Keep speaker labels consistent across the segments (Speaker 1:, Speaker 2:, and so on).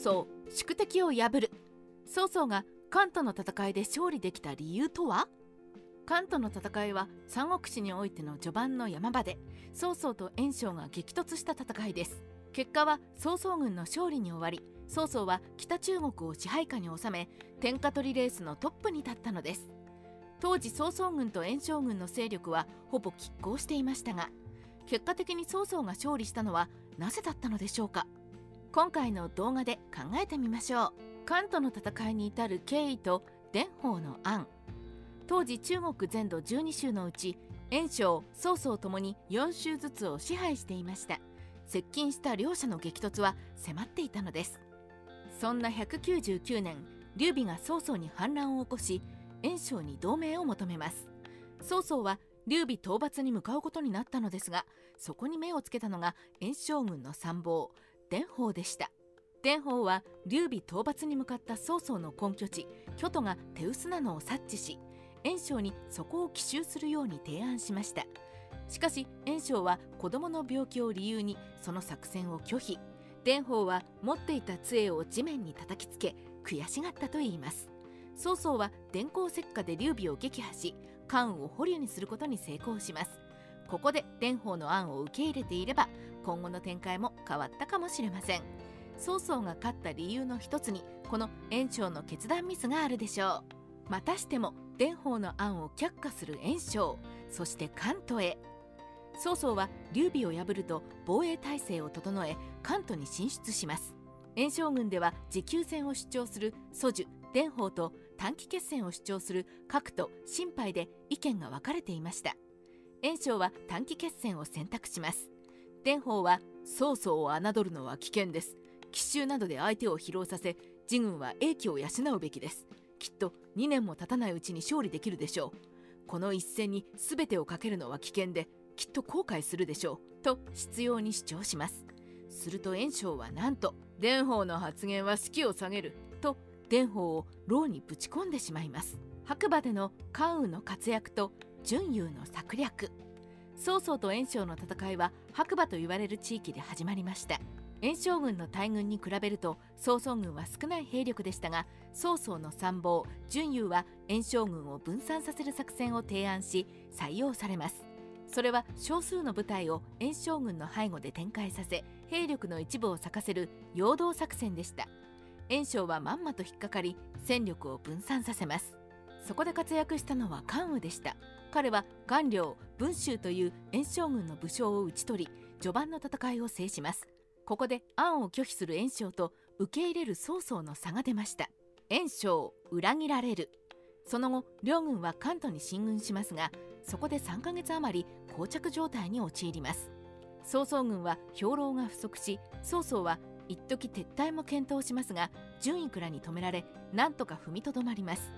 Speaker 1: 曹宿敵を破る。曹操が関東の戦いで勝利できた理由とは？関東の戦いは三国志においての序盤の山場で曹操と袁紹が激突した戦いです。結果は曹操軍の勝利に終わり曹操は北中国を支配下に収め天下取りレースのトップに立ったのです。当時曹操軍と袁紹軍の勢力はほぼ拮抗していましたが結果的に曹操が勝利したのはなぜだったのでしょうか？今回の動画で考えてみましょう。関東の戦いに至る経緯と伝法の案。当時中国全土12州のうち袁紹曹操ともに4州ずつを支配していました。接近した両者の激突は迫っていたのです。そんな199年劉備が曹操に反乱を起こし袁紹に同盟を求めます。曹操は劉備討伐に向かうことになったのですがそこに目をつけたのが袁紹軍の参謀伝法でした。伝法は劉備討伐に向かった曹操の根拠地巨都が手薄なのを察知し袁紹にそこを奇襲するように提案しました。しかし袁紹は子供の病気を理由にその作戦を拒否。伝法は持っていた杖を地面に叩きつけ悔しがったといいます。曹操は電光石火で劉備を撃破し関羽を捕虜にすることに成功します。ここで伝法の案を受け入れていれば今後の展開も変わったかもしれません。曹操が勝った理由の一つにこの袁紹の決断ミスがあるでしょう。またしても伝法の案を却下する袁紹そして関東へ。曹操は劉備を破ると防衛体制を整え関東に進出します。袁紹軍では持久戦を主張する蘇樹伝法と短期決戦を主張する角と心配で意見が分かれていました。袁紹は短期決戦を選択します。伝法は曹操を侮るのは危険です。奇襲などで相手を疲労させ自軍は英気を養うべきです。きっと2年も経たないうちに勝利できるでしょう。この一戦に全てをかけるのは危険できっと後悔するでしょう。と執拗に主張します。すると袁紹はなんと伝法の発言は士気を下げる。と伝法を牢にぶち込んでしまいます。白馬での関羽の活躍と準優の策略。曹操と袁紹の戦いは白馬と言われる地域で始まりました。袁紹軍の大軍に比べると曹操軍は少ない兵力でしたが曹操の参謀準優は袁紹軍を分散させる作戦を提案し採用されます。それは少数の部隊を袁紹軍の背後で展開させ兵力の一部を咲かせる陽動作戦でした。袁紹はまんまと引っかかり戦力を分散させます。そこで活躍したのは関羽でした。彼は顔料文州という袁紹軍の武将を討ち取り序盤の戦いを制します。ここで案を拒否する袁紹と受け入れる曹操の差が出ました。袁紹裏切られる。その後両軍は関東に進軍しますがそこで3ヶ月余り膠着状態に陥ります。曹操軍は兵糧が不足し曹操は一時撤退も検討しますが順位倉に止められなんとか踏みとどまります。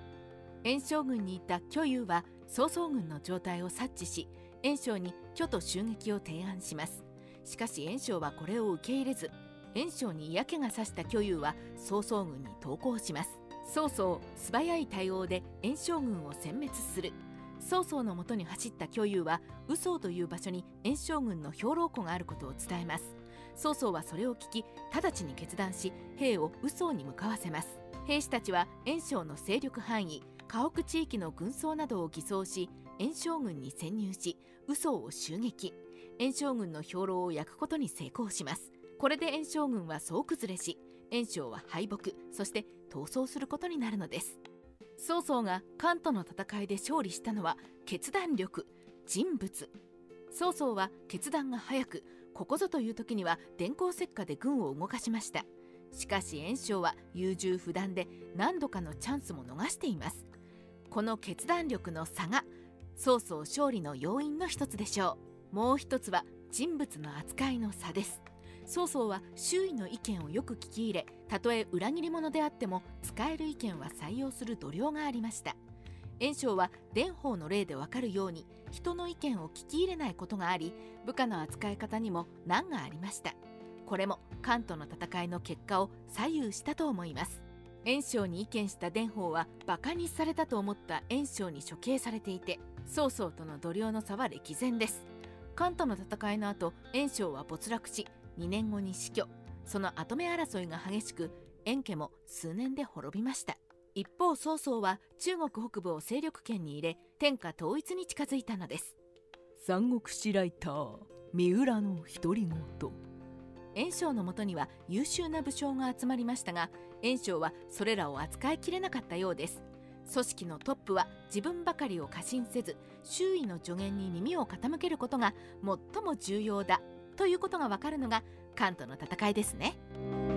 Speaker 1: 袁紹軍にいた巨友は曹操軍の状態を察知し袁紹に巨と襲撃を提案します。しかし袁紹はこれを受け入れず袁紹に嫌気がさした巨友は曹操軍に投降します。曹操素早い対応で袁紹軍を殲滅する。曹操のもとに走った巨友は宇曹という場所に袁紹軍の兵糧庫があることを伝えます。曹操はそれを聞き直ちに決断し兵を宇曹に向かわせます。兵士たちは袁紹の勢力範囲家屋地域の軍曹などを偽装し袁紹軍に潜入し宇曹を襲撃。袁紹軍の兵糧を焼くことに成功します。これで袁紹軍は総崩れし袁紹は敗北そして逃走することになるのです。曹操が関東の戦いで勝利したのは決断力人物。曹操は決断が早くここぞという時には電光石火で軍を動かしました。しかし袁紹は優柔不断で何度かのチャンスも逃しています。この決断力の差が曹操勝利の要因の一つでしょう。もう一つは人物の扱いの差です。曹操は周囲の意見をよく聞き入れたとえ裏切り者であっても使える意見は採用する度量がありました。袁紹は伝法の例でわかるように人の意見を聞き入れないことがあり部下の扱い方にも難がありました。これも関東の戦いの結果を左右したと思います。袁紹に意見した伝法は馬鹿にされたと思った袁紹に処刑されていて曹操との度量の差は歴然です。関東の戦いの後袁紹は没落し2年後に死去。その跡目争いが激しく円家も数年で滅びました。一方曹操は中国北部を勢力圏に入れ天下統一に近づいたのです。
Speaker 2: 三国志ライター三浦の独り言。
Speaker 1: 袁紹のもとには優秀な武将が集まりましたが袁紹はそれらを扱いきれなかったようです組織のトップは自分ばかりを過信せず周囲の助言に耳を傾けることが最も重要だということがわかるのが関東の戦いですね。